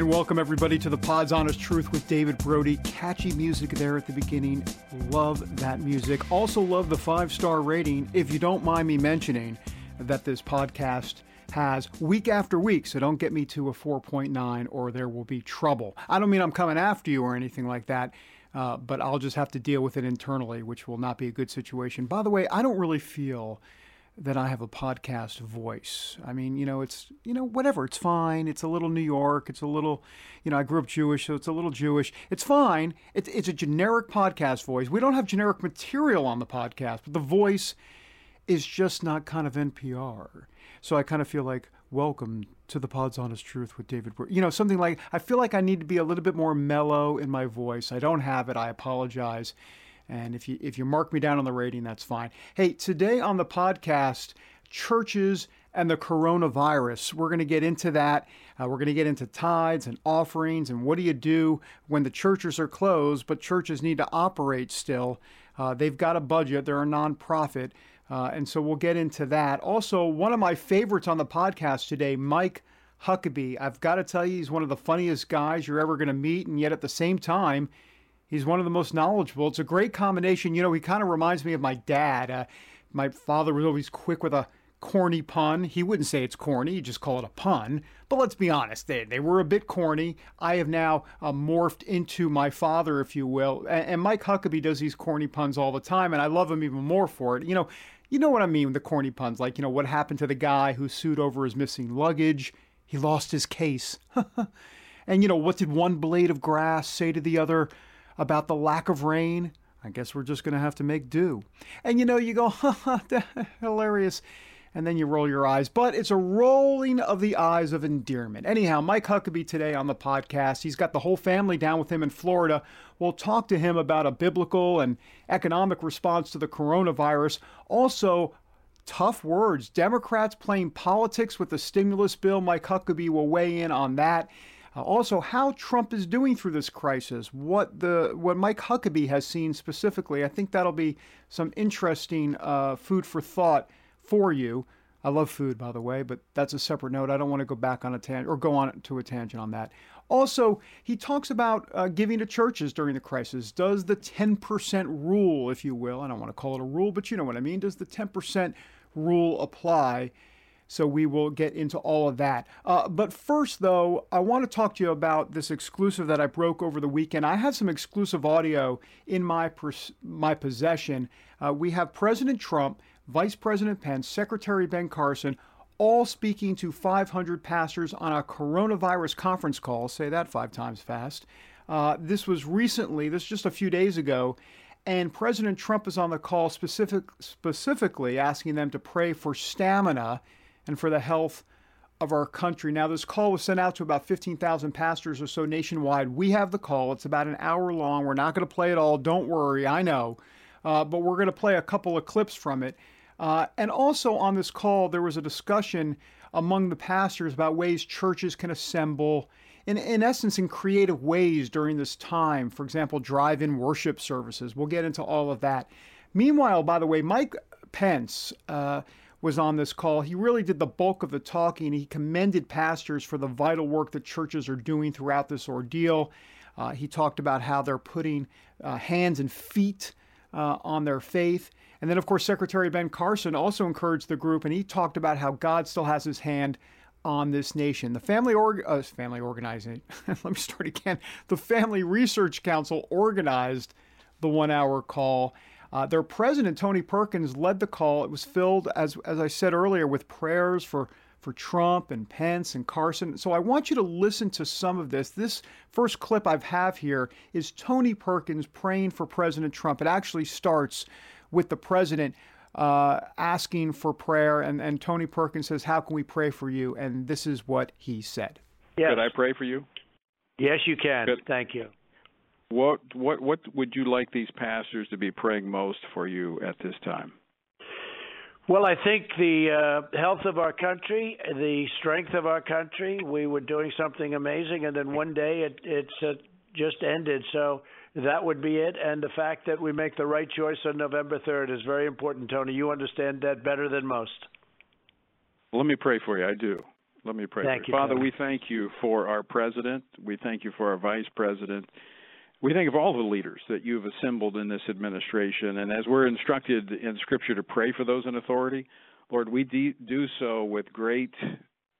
And welcome everybody to the Pod's Honest Truth with David Brody. Catchy music there at the beginning. Love that music. Also love the five star rating. If you don't mind me mentioning that this podcast has week after week, so don't get me to a 4.9 or there will be trouble. I don't mean I'm coming after you or anything like that. Uh, but I'll just have to deal with it internally, which will not be a good situation. By the way, I don't really feel that I have a podcast voice. I mean, you know, it's, you know, whatever, it's fine. It's a little New York. It's a little, you know, I grew up Jewish, so it's a little Jewish. It's fine. It's, it's a generic podcast voice. We don't have generic material on the podcast, but the voice is just not kind of NPR. So I kind of feel like, welcome to the Pod's Honest Truth with David. You know, something like, I feel like I need to be a little bit more mellow in my voice. I don't have it. I apologize. And if you if you mark me down on the rating, that's fine. Hey, today on the podcast, churches and the coronavirus. We're going to get into that. Uh, we're going to get into tithes and offerings and what do you do when the churches are closed, but churches need to operate still. Uh, they've got a budget, they're a nonprofit. Uh, and so we'll get into that. Also, one of my favorites on the podcast today, Mike Huckabee. I've got to tell you, he's one of the funniest guys you're ever going to meet. And yet at the same time, He's one of the most knowledgeable. It's a great combination. You know, he kind of reminds me of my dad. Uh, my father was always quick with a corny pun. He wouldn't say it's corny, he'd just call it a pun. But let's be honest, they, they were a bit corny. I have now uh, morphed into my father, if you will. And, and Mike Huckabee does these corny puns all the time, and I love him even more for it. You know, you know what I mean with the corny puns, like, you know, what happened to the guy who sued over his missing luggage? He lost his case. and, you know, what did one blade of grass say to the other? About the lack of rain, I guess we're just going to have to make do. And you know, you go, ha hilarious. And then you roll your eyes, but it's a rolling of the eyes of endearment. Anyhow, Mike Huckabee today on the podcast. He's got the whole family down with him in Florida. We'll talk to him about a biblical and economic response to the coronavirus. Also, tough words. Democrats playing politics with the stimulus bill. Mike Huckabee will weigh in on that. Uh, also, how Trump is doing through this crisis, what the what Mike Huckabee has seen specifically. I think that'll be some interesting uh, food for thought for you. I love food, by the way, but that's a separate note. I don't want to go back on a tangent or go on to a tangent on that. Also, he talks about uh, giving to churches during the crisis. Does the 10% rule, if you will, I don't want to call it a rule, but you know what I mean, does the 10% rule apply? So we will get into all of that. Uh, but first, though, I want to talk to you about this exclusive that I broke over the weekend. I have some exclusive audio in my pers- my possession. Uh, we have President Trump, Vice President Pence, Secretary Ben Carson, all speaking to 500 pastors on a coronavirus conference call. Say that five times fast. Uh, this was recently, this just a few days ago, and President Trump is on the call specific, specifically asking them to pray for stamina and for the health of our country. Now, this call was sent out to about 15,000 pastors or so nationwide. We have the call. It's about an hour long. We're not going to play it all. Don't worry. I know. Uh, but we're going to play a couple of clips from it. Uh, and also on this call, there was a discussion among the pastors about ways churches can assemble, in, in essence, in creative ways during this time. For example, drive in worship services. We'll get into all of that. Meanwhile, by the way, Mike Pence, uh, was on this call. He really did the bulk of the talking. He commended pastors for the vital work that churches are doing throughout this ordeal. Uh, he talked about how they're putting uh, hands and feet uh, on their faith. And then, of course, Secretary Ben Carson also encouraged the group, and he talked about how God still has his hand on this nation. The family org- uh, family organizing. let me start again. The Family Research Council organized the one-hour call. Uh, their president, Tony Perkins, led the call. It was filled, as, as I said earlier, with prayers for, for Trump and Pence and Carson. So I want you to listen to some of this. This first clip I have here is Tony Perkins praying for President Trump. It actually starts with the president uh, asking for prayer. And, and Tony Perkins says, How can we pray for you? And this is what he said. Yes. Could I pray for you? Yes, you can. Could, Thank you. What what what would you like these pastors to be praying most for you at this time? Well, I think the uh, health of our country, the strength of our country. We were doing something amazing, and then one day it it's uh, just ended. So that would be it. And the fact that we make the right choice on November third is very important, Tony. You understand that better than most. Let me pray for you. I do. Let me pray. Thank you, Father, we thank you for our president. We thank you for our vice president. We think of all the leaders that you've assembled in this administration, and as we're instructed in Scripture to pray for those in authority, Lord, we do so with great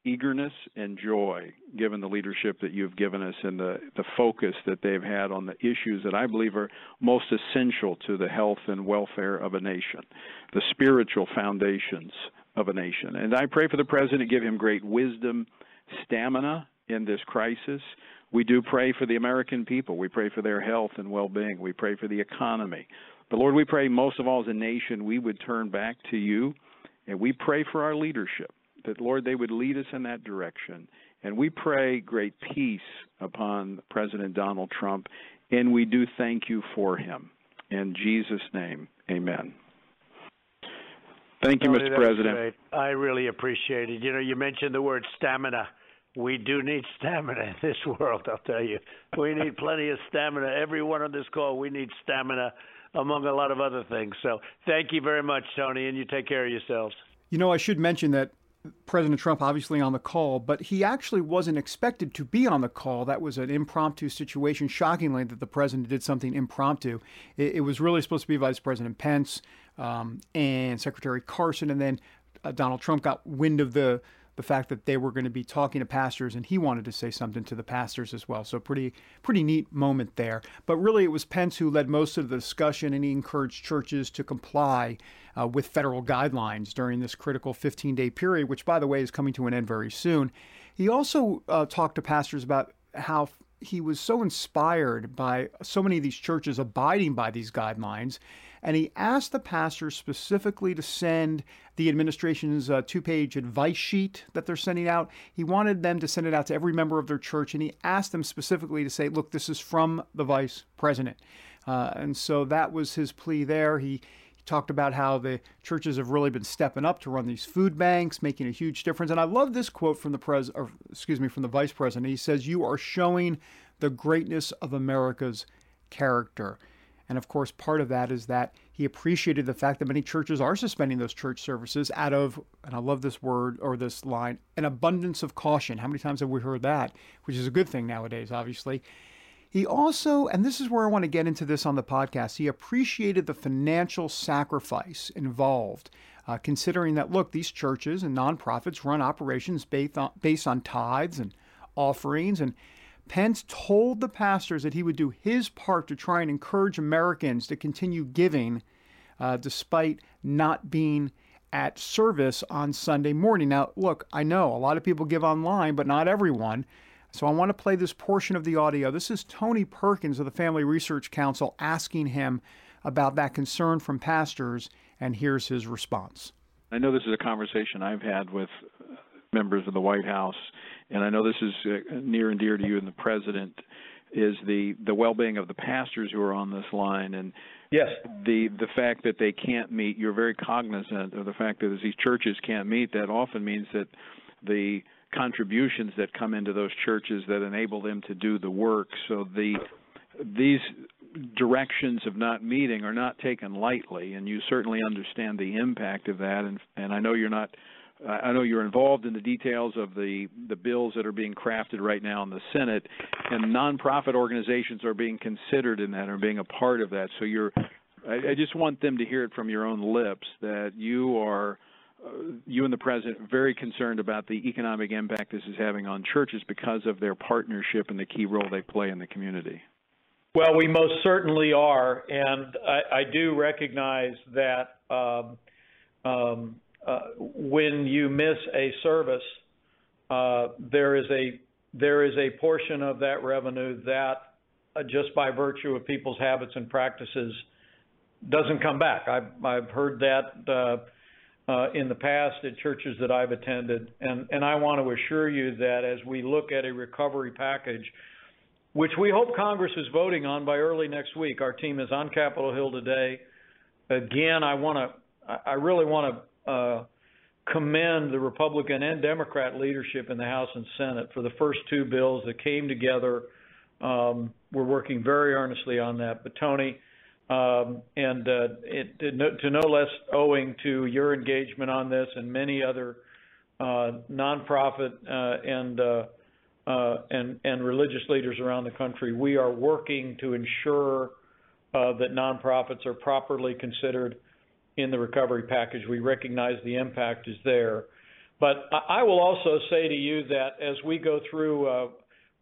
eagerness and joy, given the leadership that you've given us and the, the focus that they've had on the issues that I believe are most essential to the health and welfare of a nation, the spiritual foundations of a nation. And I pray for the president, give him great wisdom, stamina in this crisis. We do pray for the American people. We pray for their health and well being. We pray for the economy. But Lord, we pray most of all as a nation, we would turn back to you. And we pray for our leadership, that, Lord, they would lead us in that direction. And we pray great peace upon President Donald Trump. And we do thank you for him. In Jesus' name, amen. Thank you, Mr. President. Great. I really appreciate it. You know, you mentioned the word stamina we do need stamina in this world, I'll tell you. We need plenty of stamina. Everyone on this call, we need stamina among a lot of other things. So thank you very much, Tony, and you take care of yourselves. You know, I should mention that President Trump obviously on the call, but he actually wasn't expected to be on the call. That was an impromptu situation. Shockingly, that the president did something impromptu. It, it was really supposed to be Vice President Pence um, and Secretary Carson, and then uh, Donald Trump got wind of the the fact that they were going to be talking to pastors and he wanted to say something to the pastors as well. So pretty pretty neat moment there. But really it was Pence who led most of the discussion and he encouraged churches to comply uh, with federal guidelines during this critical 15-day period, which by the way is coming to an end very soon. He also uh, talked to pastors about how he was so inspired by so many of these churches abiding by these guidelines and he asked the pastors specifically to send the administration's uh, two page advice sheet that they're sending out. He wanted them to send it out to every member of their church, and he asked them specifically to say, Look, this is from the vice president. Uh, and so that was his plea there. He, he talked about how the churches have really been stepping up to run these food banks, making a huge difference. And I love this quote from the pres, or excuse me, from the vice president. He says, "You are showing the greatness of America's character." And of course, part of that is that he appreciated the fact that many churches are suspending those church services out of, and I love this word or this line, an abundance of caution. How many times have we heard that? Which is a good thing nowadays, obviously. He also, and this is where I want to get into this on the podcast, he appreciated the financial sacrifice involved, uh, considering that, look, these churches and nonprofits run operations based on, based on tithes and offerings. And Pence told the pastors that he would do his part to try and encourage Americans to continue giving uh, despite not being at service on Sunday morning. Now, look, I know a lot of people give online, but not everyone. So I want to play this portion of the audio. This is Tony Perkins of the Family Research Council asking him about that concern from pastors, and here's his response. I know this is a conversation I've had with members of the White House and I know this is uh, near and dear to you and the president, is the the well-being of the pastors who are on this line. And yes. the the fact that they can't meet you're very cognizant of the fact that as these churches can't meet that often means that the contributions that come into those churches that enable them to do the work. So the these directions of not meeting are not taken lightly and you certainly understand the impact of that. And and I know you're not I know you're involved in the details of the the bills that are being crafted right now in the Senate, and nonprofit organizations are being considered in that, or being a part of that. So you're, I, I just want them to hear it from your own lips that you are. Uh, you and the president very concerned about the economic impact this is having on churches because of their partnership and the key role they play in the community. Well, we most certainly are, and I, I do recognize that um, um, when you miss a service, uh, there is a there is a portion of that revenue that, uh, just by virtue of people's habits and practices, doesn't come back. I've heard that uh, uh, in the past at churches that I've attended, and I want to assure you that as we look at a recovery package, which we hope Congress is voting on by early next week, our team is on Capitol Hill today. Again, I really want to uh, commend the Republican and Democrat leadership in the House and Senate for the first two bills that came together. Um, we're working very earnestly on that. But Tony, um, and uh, it, to, no, to no less owing to your engagement on this and many other uh, nonprofit uh, and uh, uh, and and religious leaders around the country, we are working to ensure that nonprofits are properly considered in the recovery package. We recognize the impact is there. But I will also say to you that as we go through uh,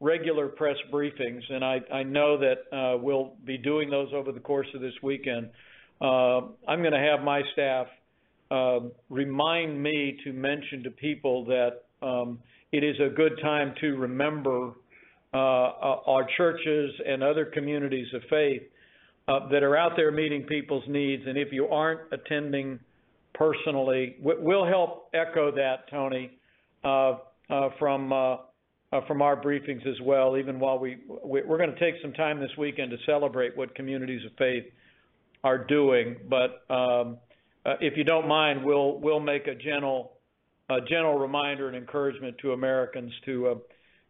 regular press briefings, and I, know that uh, we'll be doing those over the course of this weekend, uh, I'm going to have my staff uh, remind me to mention to people that um, it is a good time to remember our churches and other communities of faith uh, that are out there meeting people's needs. And if you aren't attending personally, we'll help echo that, Tony, uh, uh, from uh, uh, from our briefings as well. Even while we we're going to take some time this weekend to celebrate what communities of faith are doing. But um, uh, if you don't mind, we'll we'll make a gentle a gentle reminder and encouragement to Americans to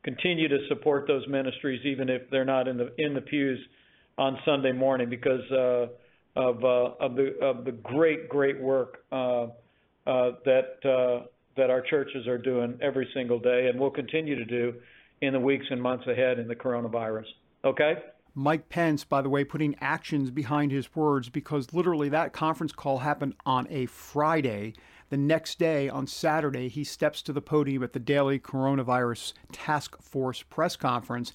continue to support those ministries, even if they're not in the in the pews on Sunday morning because uh, of uh, of the of the great great work uh, uh, that uh, that our churches are doing every single day and will continue to do in the weeks and months ahead in the coronavirus. Okay. Mike Pence, by the way, putting actions behind his words because literally that conference call happened on a Friday. The next day, on Saturday, he steps to the podium at the daily coronavirus task force press conference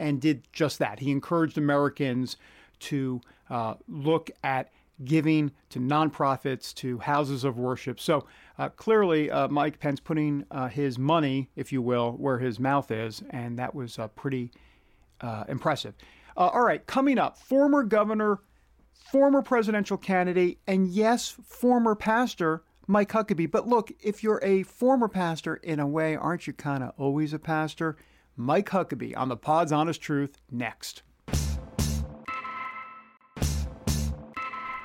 and did just that. He encouraged Americans to uh, look at giving to nonprofits, to houses of worship. So uh, clearly, uh, Mike Pence putting uh, his money, if you will, where his mouth is, and that was uh, pretty uh, impressive. all right, coming up, former governor, former presidential candidate, and yes, former pastor. Mike Huckabee. But look, if you're a former pastor, in a way, aren't you kind of always a pastor? Mike Huckabee on the Pod's Honest Truth next.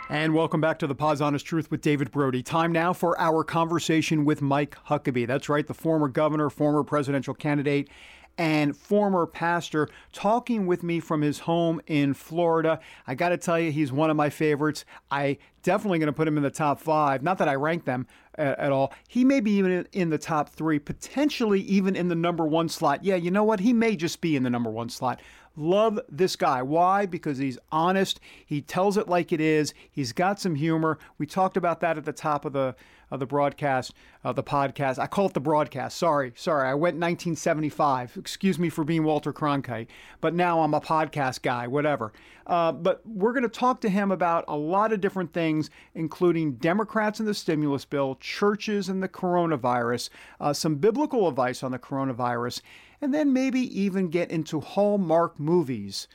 And welcome back to the Pod's Honest Truth with David Brody. Time now for our conversation with Mike Huckabee. That's right, the former governor, former presidential candidate, and former pastor, talking with me from his home in Florida. I got to tell you, he's one of my favorites. I definitely going to put him in the top five. Not that I rank them at, at all. He may be even in the top three, potentially even in the number one slot. Yeah, you know what? He may just be in the number one slot. Love this guy. Why? Because he's honest. He tells it like it is. He's got some humor. We talked about that at the top of the of the broadcast, uh, the podcast. I call it the broadcast. Sorry, sorry. I went 1975. Excuse me for being Walter Cronkite, but now I'm a podcast guy, whatever. Uh, but we're going to talk to him about a lot of different things, including Democrats and the stimulus bill, churches and the coronavirus, uh, some biblical advice on the coronavirus, and then maybe even get into Hallmark movies.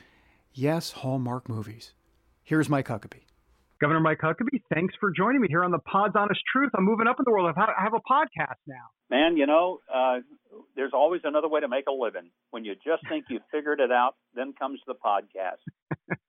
Yes, Hallmark movies. Here's Mike Huckabee. Governor Mike Huckabee, thanks for joining me here on the Pod's Honest Truth. I'm moving up in the world. I have a podcast now. Man, you know, uh, there's always another way to make a living. When you just think you've figured it out, then comes the podcast.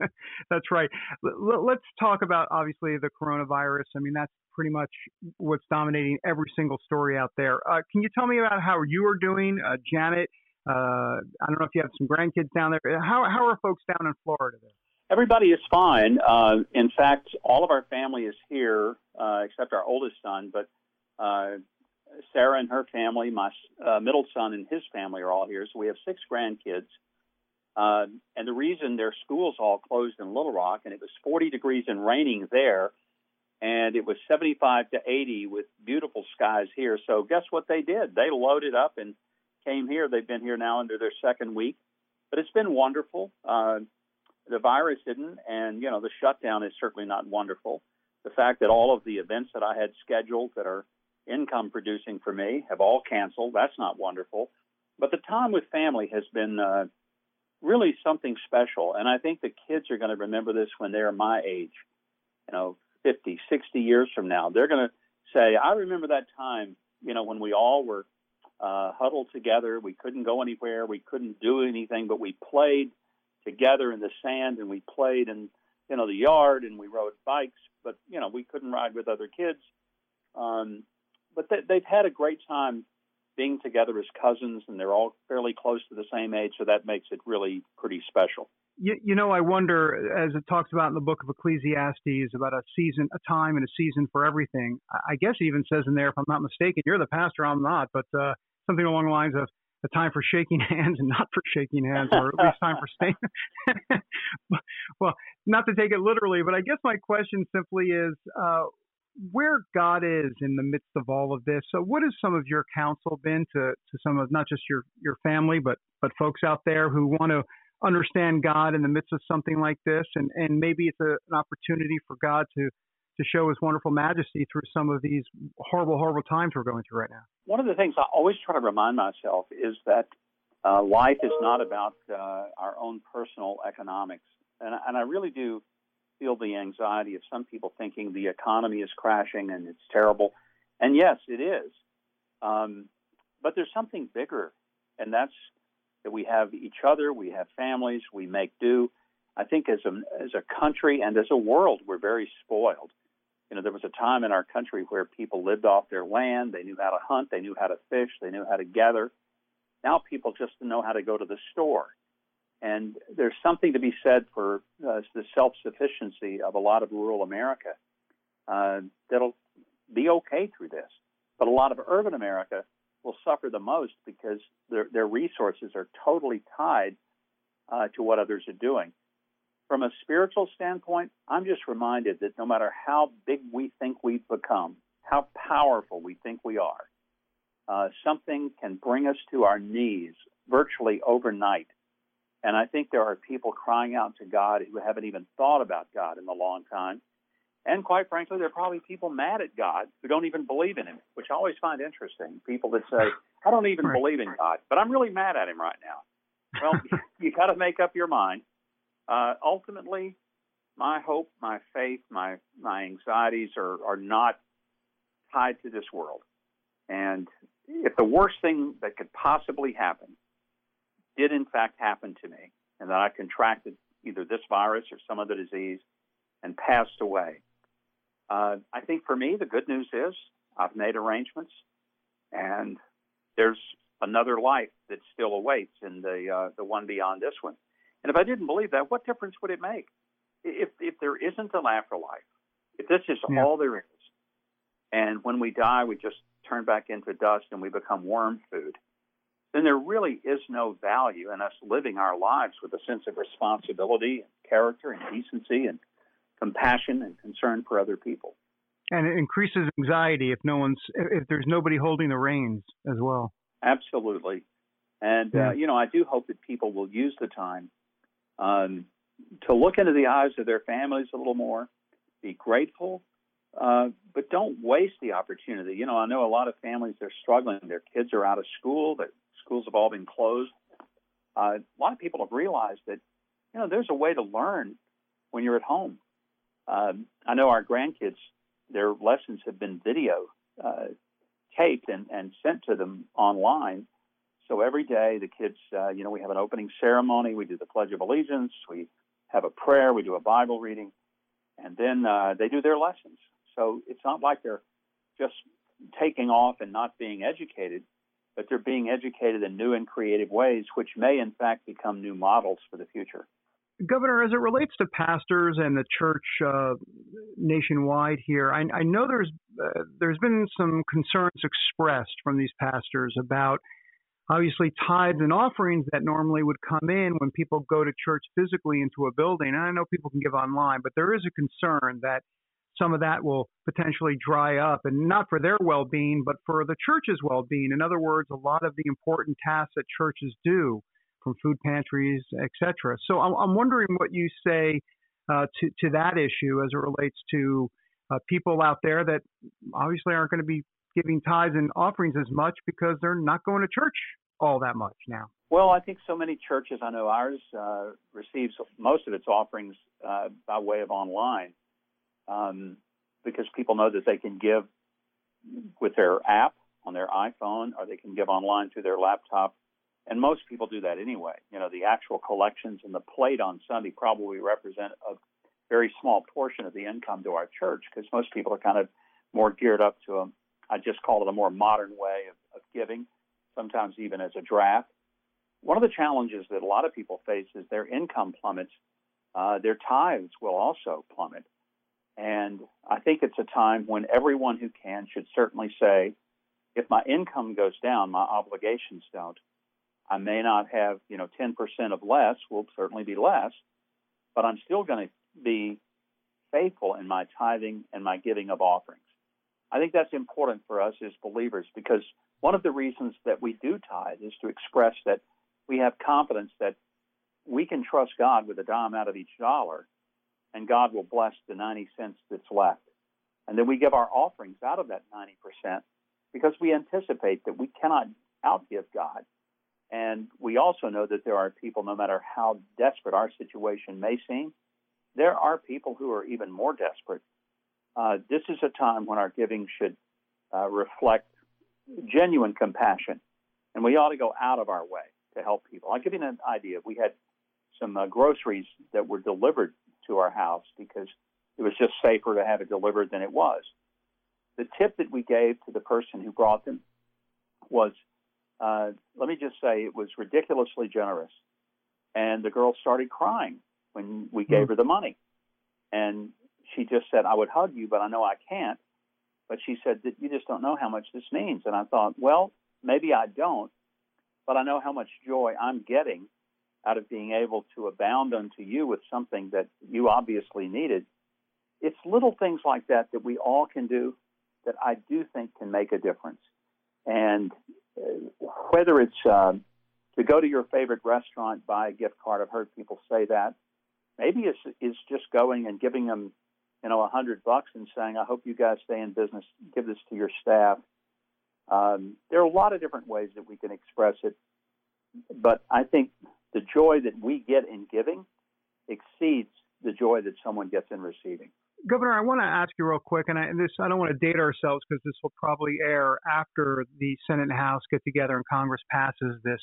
that's right. Let's talk about obviously the coronavirus. I mean, that's pretty much what's dominating every single story out there. Uh, can you tell me about how you are doing, uh, Janet? Uh, I don't know if you have some grandkids down there. How how are folks down in Florida there? Everybody is fine. Uh, in fact, all of our family is here uh, except our oldest son. But uh, Sarah and her family, my uh, middle son and his family are all here. So we have six grandkids. Uh, and the reason their schools all closed in Little Rock, and it was 40 degrees and raining there, and it was 75 to 80 with beautiful skies here. So guess what they did? They loaded up and came here. They've been here now under their second week, but it's been wonderful. Uh, the virus didn't, and you know the shutdown is certainly not wonderful. The fact that all of the events that I had scheduled that are income producing for me have all canceled, that's not wonderful. But the time with family has been uh, really something special, and I think the kids are going to remember this when they're my age. you know, 50, 60 years from now, they're going to say, I remember that time, you know, when we all were uh, huddled together. We couldn't go anywhere. We couldn't do anything, but we played together in the sand and we played in, you know, the yard and we rode bikes, but, you know, we couldn't ride with other kids. Um, but they, they've had a great time being together as cousins and they're all fairly close to the same age. So that makes it really pretty special. You, you, know, I wonder, as it talks about in the book of Ecclesiastes, about a season, a time and a season for everything. I guess he even says in there, if I'm not mistaken, you're the pastor, I'm not, but uh, something along the lines of a time for shaking hands and not for shaking hands, or at least time for staying. well, not to take it literally, but I guess my question simply is, uh, where God is in the midst of all of this. So, what has some of your counsel been to, to some of not just your, your family, but but folks out there who want to understand God in the midst of something like this, and, and maybe it's a, an opportunity for God to to show His wonderful majesty through some of these horrible, horrible times we're going through right now. One of the things I always try to remind myself is that uh, life is not about uh, our own personal economics, and, and I really do feel the anxiety of some people thinking the economy is crashing and it's terrible, and yes, it is. Um, but there's something bigger, and that's that we have each other, we have families, we make do. I think as a as a country and as a world, we're very spoiled. You know, there was a time in our country where people lived off their land, they knew how to hunt, they knew how to fish, they knew how to gather. Now people just know how to go to the store. And there's something to be said for uh, the self sufficiency of a lot of rural America uh, that'll be okay through this. But a lot of urban America will suffer the most because their, their resources are totally tied uh, to what others are doing. From a spiritual standpoint, I'm just reminded that no matter how big we think we've become, how powerful we think we are, uh, something can bring us to our knees virtually overnight. And I think there are people crying out to God who haven't even thought about God in a long time. And quite frankly, there are probably people mad at God who don't even believe in Him, which I always find interesting. People that say, I don't even believe in God, but I'm really mad at Him right now. Well, you got to make up your mind. Uh, ultimately, my hope, my faith, my my anxieties are are not tied to this world. And if the worst thing that could possibly happen did in fact happen to me, and that I contracted either this virus or some other disease and passed away, uh, I think for me, the good news is I've made arrangements, and there's another life that still awaits in the uh, the one beyond this one. And if I didn't believe that, what difference would it make? If if there isn't an afterlife, if this is yeah. all there is, and when we die we just turn back into dust and we become worm food, then there really is no value in us living our lives with a sense of responsibility and character and decency and compassion and concern for other people. And it increases anxiety if no one's if there's nobody holding the reins as well. Absolutely, and yeah. uh, you know I do hope that people will use the time um, to look into the eyes of their families a little more, be grateful, uh, but don't waste the opportunity. You know I know a lot of families they're struggling. Their kids are out of school. Their schools have all been closed. Uh, a lot of people have realized that you know there's a way to learn when you're at home. Um, I know our grandkids, their lessons have been video uh, taped and, and sent to them online. So every day, the kids, uh, you know, we have an opening ceremony, we do the Pledge of Allegiance, we have a prayer, we do a Bible reading, and then uh, they do their lessons. So it's not like they're just taking off and not being educated, but they're being educated in new and creative ways, which may in fact become new models for the future. Governor, as it relates to pastors and the church uh, nationwide here, I, I know there's uh, there's been some concerns expressed from these pastors about obviously tithes and offerings that normally would come in when people go to church physically into a building. And I know people can give online, but there is a concern that some of that will potentially dry up, and not for their well-being, but for the church's well-being. In other words, a lot of the important tasks that churches do from food pantries, etc. So I'm, wondering what you say uh, to to that issue as it relates to uh, people out there that obviously aren't going to be giving tithes and offerings as much because they're not going to church all that much now. Well, I think so many churches. I know ours uh, receives most of its offerings uh, by way of online. um, because people know that they can give with their app on their iPhone or they can give online through their laptop. And most people do that anyway. You know, the actual collections and the plate on Sunday probably represent a very small portion of the income to our church because most people are kind of more geared up to a, I just call it a more modern way of, of giving, sometimes even as a draft. One of the challenges that a lot of people face is their income plummets. Uh, their tithes will also plummet. And I think it's a time when everyone who can should certainly say, if my income goes down, my obligations don't. I may not have, you know, 10% of less will certainly be less, but I'm still going to be faithful in my tithing and my giving of offerings. I think that's important for us as believers because one of the reasons that we do tithe is to express that we have confidence that we can trust God with a dime out of each dollar and God will bless the 90 cents that's left. And then we give our offerings out of that 90% because we anticipate that we cannot outgive God. And we also know that there are people, no matter how desperate our situation may seem, there are people who are even more desperate. Uh, this is a time when our giving should uh, reflect genuine compassion, and we ought to go out of our way to help people. I'll give you an idea. We had some uh, groceries that were delivered to our house because it was just safer to have it delivered than it was. The tip that we gave to the person who brought them was, uh, let me just say, it was ridiculously generous. And the girl started crying when we gave her the money. And she just said, I would hug you, but I know I can't. But she said that you just don't know how much this means. And I thought, well, maybe I don't, but I know how much joy I'm getting out of being able to abound unto you with something that you obviously needed. It's little things like that that we all can do that I do think can make a difference. And uh, whether it's uh, to go to your favorite restaurant, buy a gift card, I've heard people say that. Maybe it's, it's just going and giving them, you know, a hundred bucks and saying, "I hope you guys stay in business. Give this to your staff." Um, there are a lot of different ways that we can express it, but I think the joy that we get in giving exceeds the joy that someone gets in receiving. Governor, I want to ask you real quick, and I, this I don't want to date ourselves because this will probably air after the Senate and House get together and Congress passes this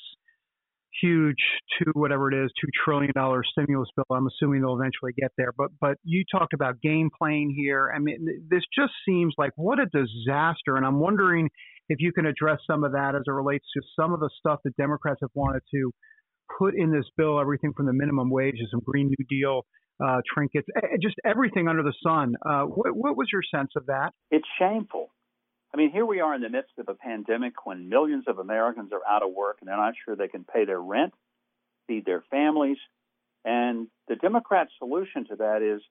huge two whatever it is two trillion dollar stimulus bill. I'm assuming they'll eventually get there. But but you talked about game playing here. I mean, this just seems like what a disaster, and I'm wondering if you can address some of that as it relates to some of the stuff that Democrats have wanted to put in this bill everything from the minimum wage to some Green New Deal uh, trinkets, just everything under the sun. Uh, what, what was your sense of that? It's shameful. I mean, here we are in the midst of a pandemic when millions of Americans are out of work and they're not sure they can pay their rent, feed their families. And the Democrat solution to that is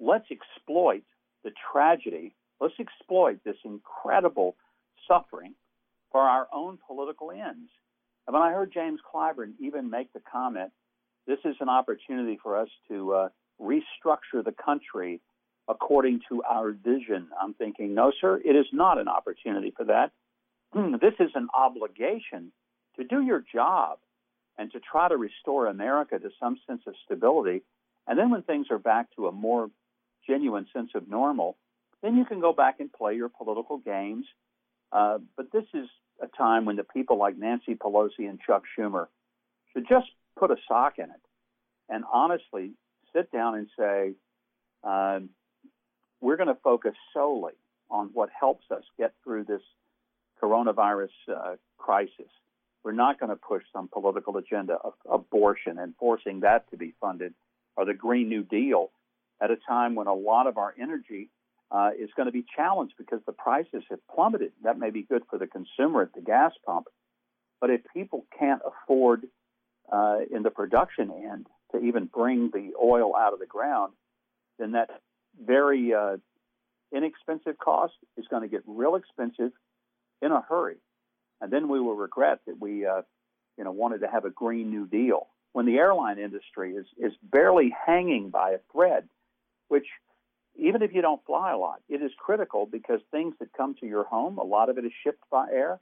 let's exploit the tragedy, let's exploit this incredible suffering for our own political ends. And when I heard James Clyburn even make the comment, this is an opportunity for us to uh, restructure the country according to our vision, I'm thinking, no, sir, it is not an opportunity for that. this is an obligation to do your job and to try to restore America to some sense of stability. And then when things are back to a more genuine sense of normal, then you can go back and play your political games. Uh, but this is a time when the people like Nancy Pelosi and Chuck Schumer should just put a sock in it and honestly sit down and say, uh, we're going to focus solely on what helps us get through this coronavirus uh, crisis. We're not going to push some political agenda of abortion and forcing that to be funded or the Green New Deal at a time when a lot of our energy uh, is going to be challenged because the prices have plummeted. That may be good for the consumer at the gas pump, but if people can't afford uh, in the production end to even bring the oil out of the ground, then that very uh, inexpensive cost is going to get real expensive in a hurry, and then we will regret that we, uh, you know, wanted to have a green new deal when the airline industry is is barely hanging by a thread, which even if you don't fly a lot, it is critical because things that come to your home, a lot of it is shipped by air.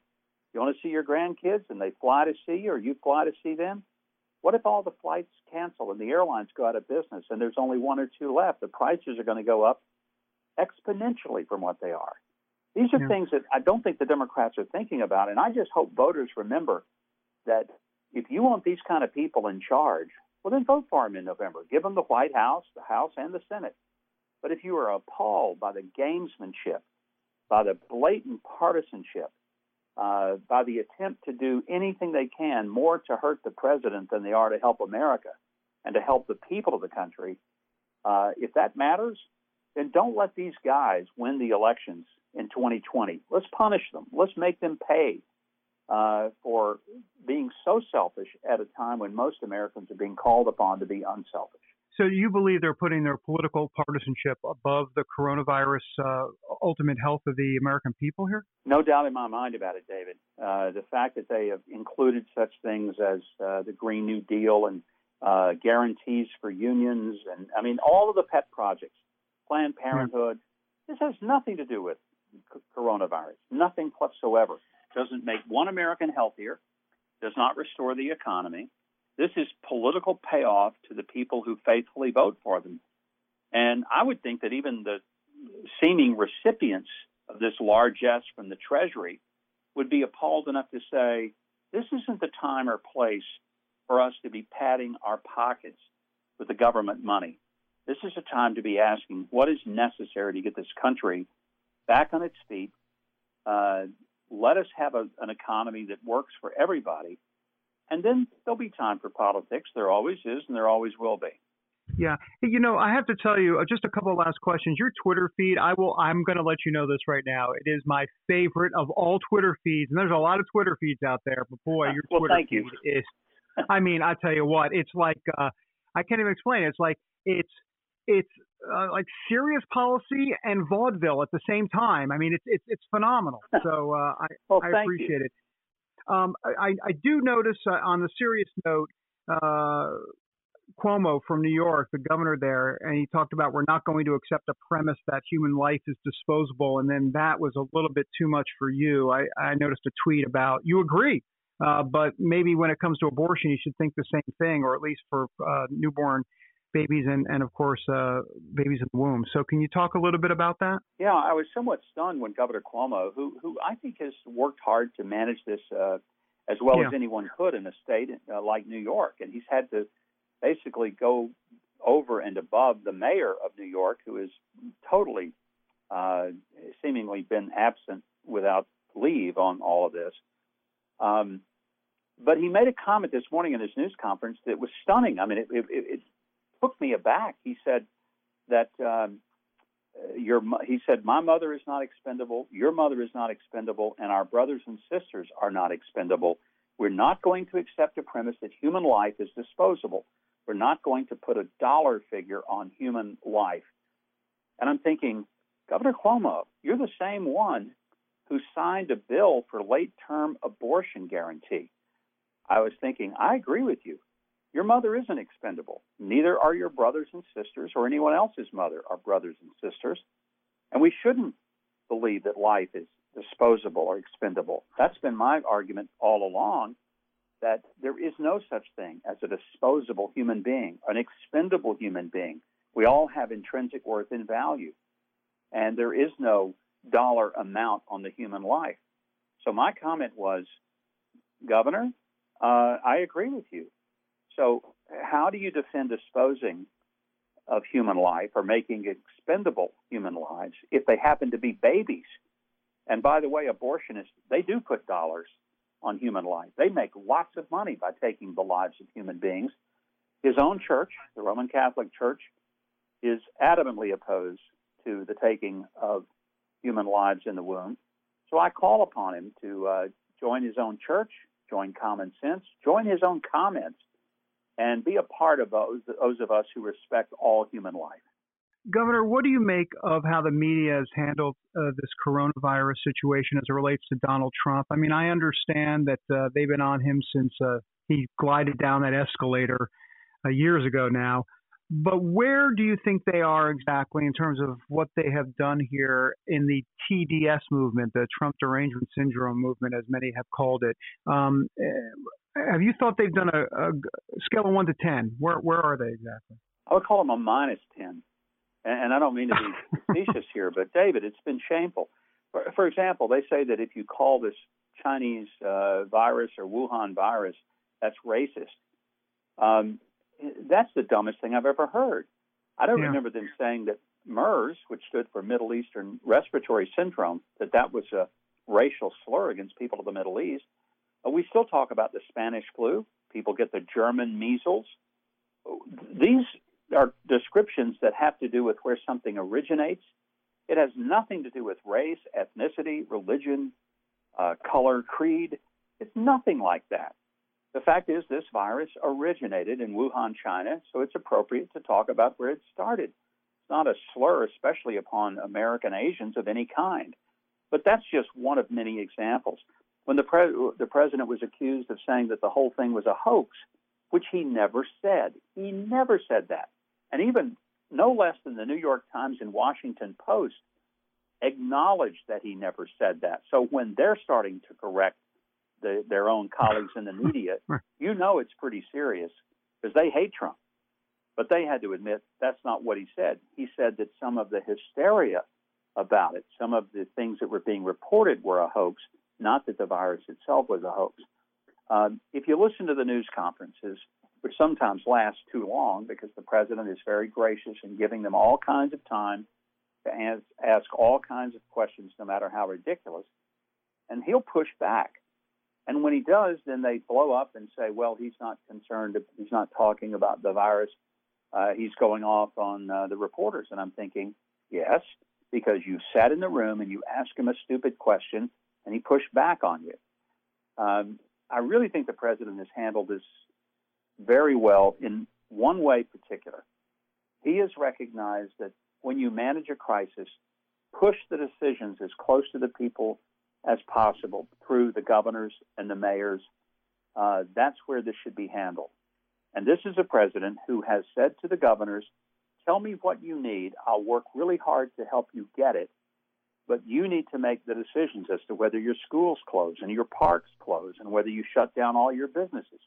You want to see your grandkids and they fly to see you or you fly to see them? What if all the flights cancel and the airlines go out of business and there's only one or two left? The prices are going to go up exponentially from what they are. These are Yeah. things that I don't think the Democrats are thinking about, and I just hope voters remember that if you want these kind of people in charge, well, then vote for them in November. Give them the White House, the House, and the Senate. But if you are appalled by the gamesmanship, by the blatant partisanship, uh, by the attempt to do anything they can more to hurt the president than they are to help America and to help the people of the country, uh, if that matters, then don't let these guys win the elections in 2020. Let's punish them. Let's make them pay uh, for being so selfish at a time when most Americans are being called upon to be unselfish. So you believe they're putting their political partisanship above the coronavirus uh, ultimate health of the American people here? No doubt in my mind about it, David. Uh, the fact that they have included such things as uh, the Green New Deal and uh, guarantees for unions, and I mean, all of the pet projects, Planned Parenthood, this has nothing to do with c- coronavirus, nothing whatsoever. Doesn't make one American healthier, does not restore the economy. This is political payoff to the people who faithfully vote for them. And I would think that even the seeming recipients of this largesse from the Treasury would be appalled enough to say, this isn't the time or place for us to be padding our pockets with the government money. This is a time to be asking what is necessary to get this country back on its feet. Uh, let us have a, an economy that works for everybody. And then there'll be time for politics. There always is, and there always will be. Yeah, you know, I have to tell you uh, just a couple of last questions. Your Twitter feed, I will. I'm going to let you know this right now. It is my favorite of all Twitter feeds, and there's a lot of Twitter feeds out there. But boy, your Twitter feed you. is. I mean, I tell you what, it's like uh, I can't even explain it. It's like it's it's uh, like serious policy and vaudeville at the same time. I mean, it's it's it's phenomenal. So uh, I Well, I appreciate it. Um, I, I do notice uh, on the serious note, uh, Cuomo from New York, the governor there, and he talked about we're not going to accept a premise that human life is disposable, and then that was a little bit too much for you. I, I noticed a tweet about you agree, uh, but maybe when it comes to abortion, you should think the same thing, or at least for uh, newborn babies and, and of course uh, babies in the womb. So can you talk a little bit about that? Yeah, I was somewhat stunned when Governor Cuomo, who who I think has worked hard to manage this uh, as well Yeah. as anyone could in a state uh, like New York, and he's had to basically go over and above the mayor of New York, who has totally uh, seemingly been absent without leave on all of this. Um, but he made a comment this morning in his news conference that was stunning. I mean, it, it, it took me aback. He said that um, your he said my mother is not expendable, your mother is not expendable, and our brothers and sisters are not expendable. We're not going to accept a premise that human life is disposable. We're not going to put a dollar figure on human life. And I'm thinking, Governor Cuomo, you're the same one who signed a bill for late term abortion guarantee. I was thinking, I agree with you. Your mother isn't expendable. Neither are your brothers and sisters or anyone else's mother are brothers and sisters. And we shouldn't believe that life is disposable or expendable. That's been my argument all along that there is no such thing as a disposable human being, an expendable human being. We all have intrinsic worth and value. And there is no dollar amount on the human life. So my comment was, Governor, uh, I agree with you. So, how do you defend disposing of human life or making expendable human lives if they happen to be babies? And by the way, abortionists, they do put dollars on human life. They make lots of money by taking the lives of human beings. His own church, the Roman Catholic Church, is adamantly opposed to the taking of human lives in the womb. So I call upon him to uh, join his own church, join common sense, join his own comments, and be a part of those, those of us who respect all human life. Governor, what do you make of how the media has handled uh, this coronavirus situation as it relates to Donald Trump? I mean, I understand that uh, they've been on him since uh, he glided down that escalator uh, years ago now. But where do you think they are exactly in terms of what they have done here in the TDS movement, the Trump derangement syndrome movement, as many have called it? Um, eh, have you thought they've done a, a scale of one to ten? Where where are they exactly? I would call them a minus 10. and, and I don't mean to be facetious here, but David, it's been shameful. For, for example, they say that if you call this Chinese uh, virus or Wuhan virus, that's racist. Um, that's the dumbest thing I've ever heard. I don't Yeah. remember them saying that MERS, which stood for Middle Eastern Respiratory Syndrome, that that was a racial slur against people of the Middle East. Uh, we still talk about the Spanish flu. People get the German measles. These are descriptions that have to do with where something originates. It has nothing to do with race, ethnicity, religion, uh, color, creed. It's nothing like that. The fact is, this virus originated in Wuhan, China, so it's appropriate to talk about where it started. It's not a slur, especially upon American Asians of any kind. But that's just one of many examples. When the, pre- the president was accused of saying that the whole thing was a hoax, which he never said, he never said that. And even no less than the New York Times and Washington Post acknowledged that he never said that. So when they're starting to correct the, their own colleagues in the media, you know it's pretty serious because they hate Trump. But they had to admit that's not what he said. He said that some of the hysteria about it, some of the things that were being reported were a hoax, not that the virus itself was a hoax. Um, if you listen to the news conferences, which sometimes last too long because the president is very gracious in giving them all kinds of time to ask, ask all kinds of questions, no matter how ridiculous, and he'll push back. And when he does, then they blow up and say, well, he's not concerned, he's not talking about the virus, uh, he's going off on uh, the reporters. And I'm thinking, yes, because you sat in the room and you asked him a stupid question and he pushed back on you. Um, I really think the president has handled this very well in one way particular. He has recognized that when you manage a crisis, push the decisions as close to the people as possible through the governors and the mayors. Uh, that's where this should be handled. And this is a president who has said to the governors, Tell me what you need. I'll work really hard to help you get it. But you need to make the decisions as to whether your schools close and your parks close and whether you shut down all your businesses.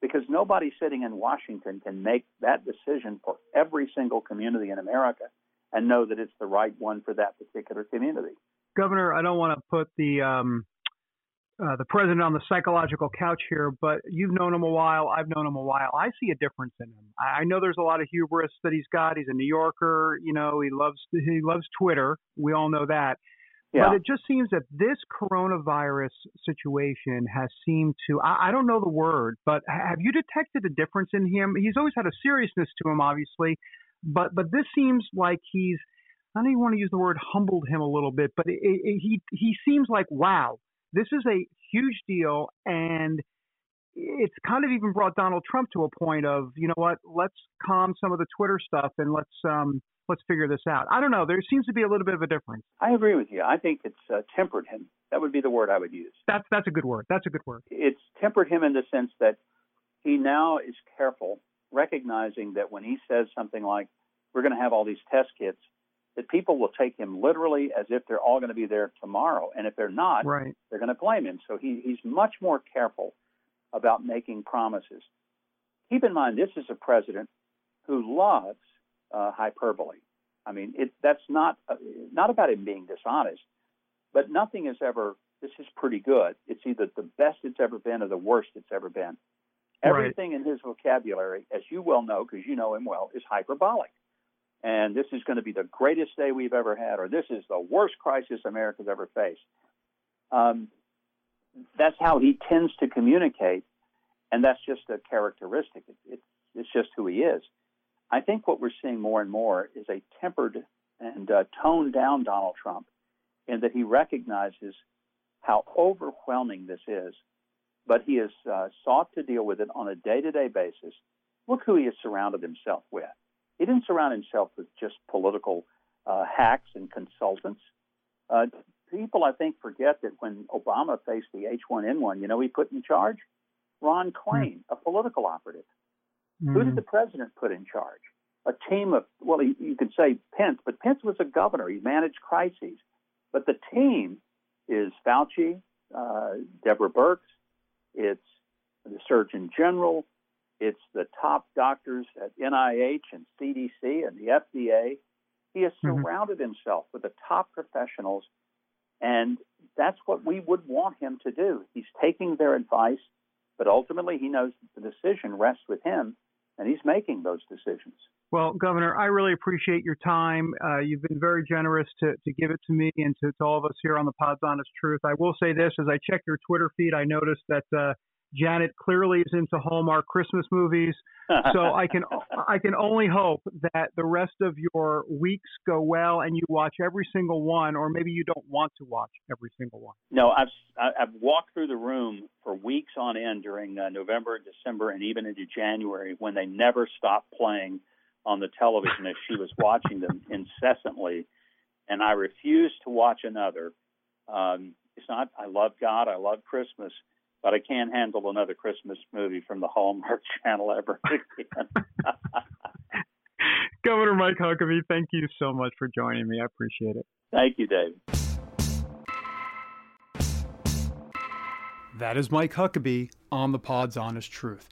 Because nobody sitting in Washington can make that decision for every single community in America and know that it's the right one for that particular community. Governor, I don't want to put the um, uh, the president on the psychological couch here, but you've known him a while. I've known him a while. I see a difference in him. I know there's a lot of hubris that he's got. He's a New Yorker. You know, he loves he loves Twitter. We all know that. Yeah. But it just seems that this coronavirus situation has seemed to, I, I don't know the word, but have you detected a difference in him? He's always had a seriousness to him, obviously, but, but this seems like he's, I don't even want to use the word humbled him a little bit, but it, it, he, he seems like, wow, this is a huge deal. And it's kind of even brought Donald Trump to a point of, you know what, let's calm some of the Twitter stuff and let's, um, let's figure this out. I don't know. There seems to be a little bit of a difference. I agree with you. I think it's uh, tempered him. That would be the word I would use. That's that's a good word. That's a good word. It's tempered him in the sense that he now is careful, recognizing that when he says something like, "We're going to have all these test kits," that people will take him literally as if they're all going to be there tomorrow, and if they're not, Right. they're going to blame him. So he, he's much more careful about making promises. Keep in mind, this is a president who loves uh, hyperbole. I mean, it, that's not uh, not about him being dishonest, but nothing is ever. This is pretty good. It's either the best it's ever been or the worst it's ever been. Right. Everything in his vocabulary, as you well know, because you know him well, is hyperbolic. And this is going to be the greatest day we've ever had, or this is the worst crisis America's ever faced. Um, that's how he tends to communicate, and that's just a characteristic. It, it, it's just who he is. I think what we're seeing more and more is a tempered and uh, toned down Donald Trump, in that he recognizes how overwhelming this is, but he has uh, sought to deal with it on a day to day basis. Look who he has surrounded himself with. He didn't surround himself with just political uh, hacks and consultants. Uh, people, I think, forget that when Obama faced the H1N1, you know, he put in charge Ron Klain, a political operative. Who Mm. did the president put in charge? A team of, well, you, you could say Pence, but Pence was a governor. He managed crises. But the team is Fauci, uh, Deborah Birx, it's the Surgeon General, it's the top doctors at NIH and CDC and the FDA. He has Mm-hmm. surrounded himself with the top professionals, and that's what we would want him to do. He's taking their advice, but ultimately he knows that the decision rests with him, and he's making those decisions. Well, Governor, I really appreciate your time. Uh, you've been very generous to, to give it to me and to, to all of us here on the Pod's Honest Truth. I will say this as I check your Twitter feed, I noticed that uh, Janet clearly is into Hallmark Christmas movies. So I can I can only hope that the rest of your weeks go well and you watch every single one, or maybe you don't want to watch every single one. No, I've I've walked through the room for weeks on end during uh, November, December, and even into January when they never stopped playing on the television as she was watching them incessantly, and I refused to watch another. Um, it's not I love God, I love Christmas, but I can't handle another Christmas movie from the Hallmark Channel ever again. Governor Mike Huckabee, thank you so much for joining me. I appreciate it. Thank you, Dave. That is Mike Huckabee on the Pod's Honest Truth.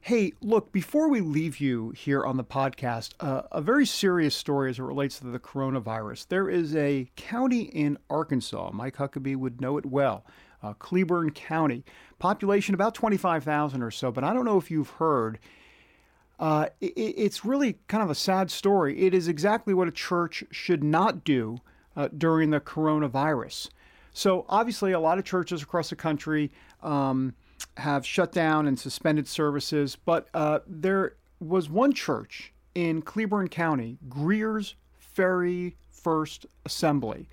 Hey, look, before we leave you here on the podcast, uh, a very serious story as it relates to the coronavirus. There is a county in Arkansas, Mike Huckabee would know it well, uh, Cleburne County, population about 25,000 or so, but I don't know if you've heard. Uh, it, it's really kind of a sad story. It is exactly what a church should not do uh, during the coronavirus. So, obviously, a lot of churches across the country um, have shut down and suspended services, but uh, there was one church in Cleburne County, Greer's Ferry First Assembly,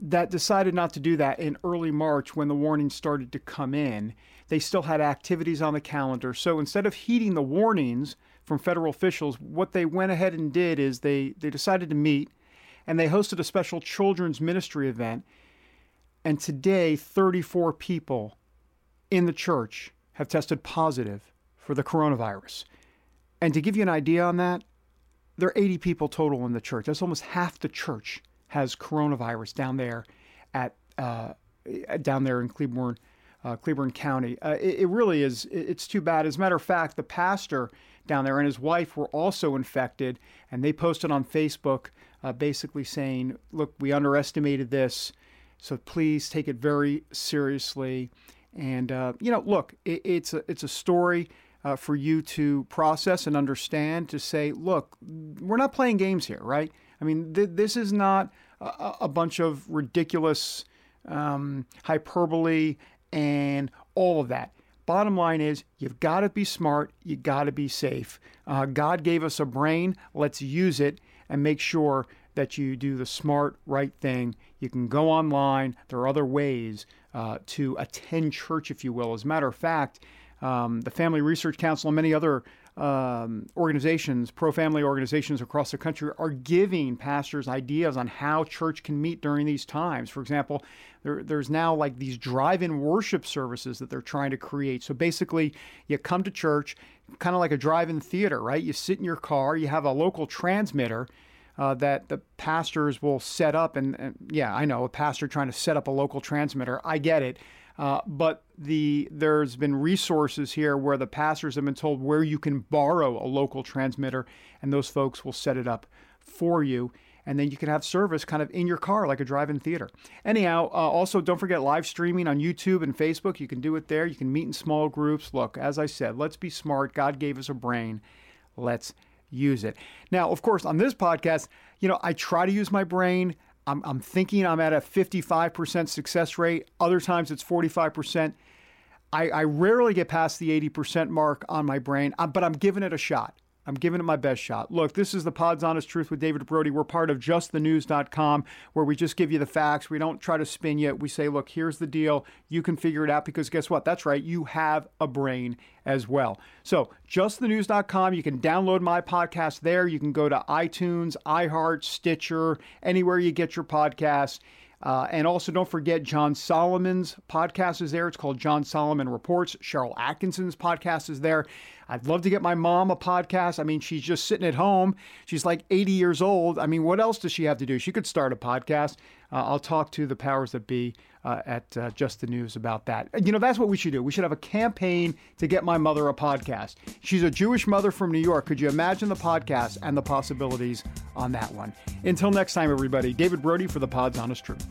that decided not to do that in early March when the warnings started to come in. They still had activities on the calendar. So instead of heeding the warnings from federal officials, what they went ahead and did is they, they decided to meet and they hosted a special children's ministry event. And today, 34 people in the church have tested positive for the coronavirus. And to give you an idea on that, there are 80 people total in the church. That's almost half the church has coronavirus down there at uh, down there in Cleburne, uh, Cleburne County. Uh, it, it, really is. It's too bad. As a matter of fact, the pastor down there and his wife were also infected, and they posted on Facebook uh, basically saying, "Look, we underestimated this, so please take it very seriously." And uh, you know, look, it, it's a it's a story. Uh, for you to process and understand, to say, look, we're not playing games here, right? I mean, th- this is not a, a bunch of ridiculous um, hyperbole and all of that. Bottom line is, you've got to be smart, You've got to be safe. Uh, God gave us a brain, let's use it and make sure that you do the smart, right thing. You can go online, there are other ways uh, to attend church, if you will. As a matter of fact, um, the Family Research Council and many other um, organizations, pro family organizations across the country, are giving pastors ideas on how church can meet during these times. For example, there, there's now like these drive in worship services that they're trying to create. So basically, you come to church, kind of like a drive in theater, right? You sit in your car, you have a local transmitter. Uh, that the pastors will set up, and, and yeah, I know a pastor trying to set up a local transmitter. I get it. Uh, but the there's been resources here where the pastors have been told where you can borrow a local transmitter, and those folks will set it up for you, and then you can have service kind of in your car like a drive-in theater. Anyhow, uh, also don't forget live streaming on YouTube and Facebook. You can do it there. You can meet in small groups. Look, as I said, let's be smart. God gave us a brain. Let's use it. Now, of course, on this podcast, you know, I try to use my brain. I'm, I'm thinking I'm at a 55% success rate. Other times it's 45%. I, I rarely get past the 80% mark on my brain, uh, but I'm giving it a shot. I'm giving it my best shot. Look, this is the Pod's Honest Truth with David Brody. We're part of justthenews.com where we just give you the facts. We don't try to spin you. We say, look, here's the deal. You can figure it out because guess what? That's right. You have a brain as well. So, justthenews.com. You can download my podcast there. You can go to iTunes, iHeart, Stitcher, anywhere you get your podcasts. Uh, and also, don't forget John Solomon's podcast is there. It's called John Solomon Reports. Sharyl Attkisson's podcast is there. I'd love to get my mom a podcast. I mean, she's just sitting at home. She's like 80 years old. I mean, what else does she have to do? She could start a podcast. uh, I'll talk to the powers that be uh, at uh, Just the News about that. You know, that's what we should do. We should have a campaign to get my mother a podcast. She's a Jewish mother from New York. Could you imagine the podcast and the possibilities on that one? Until next time, everybody, David Brody for the Pod's Honest Truth.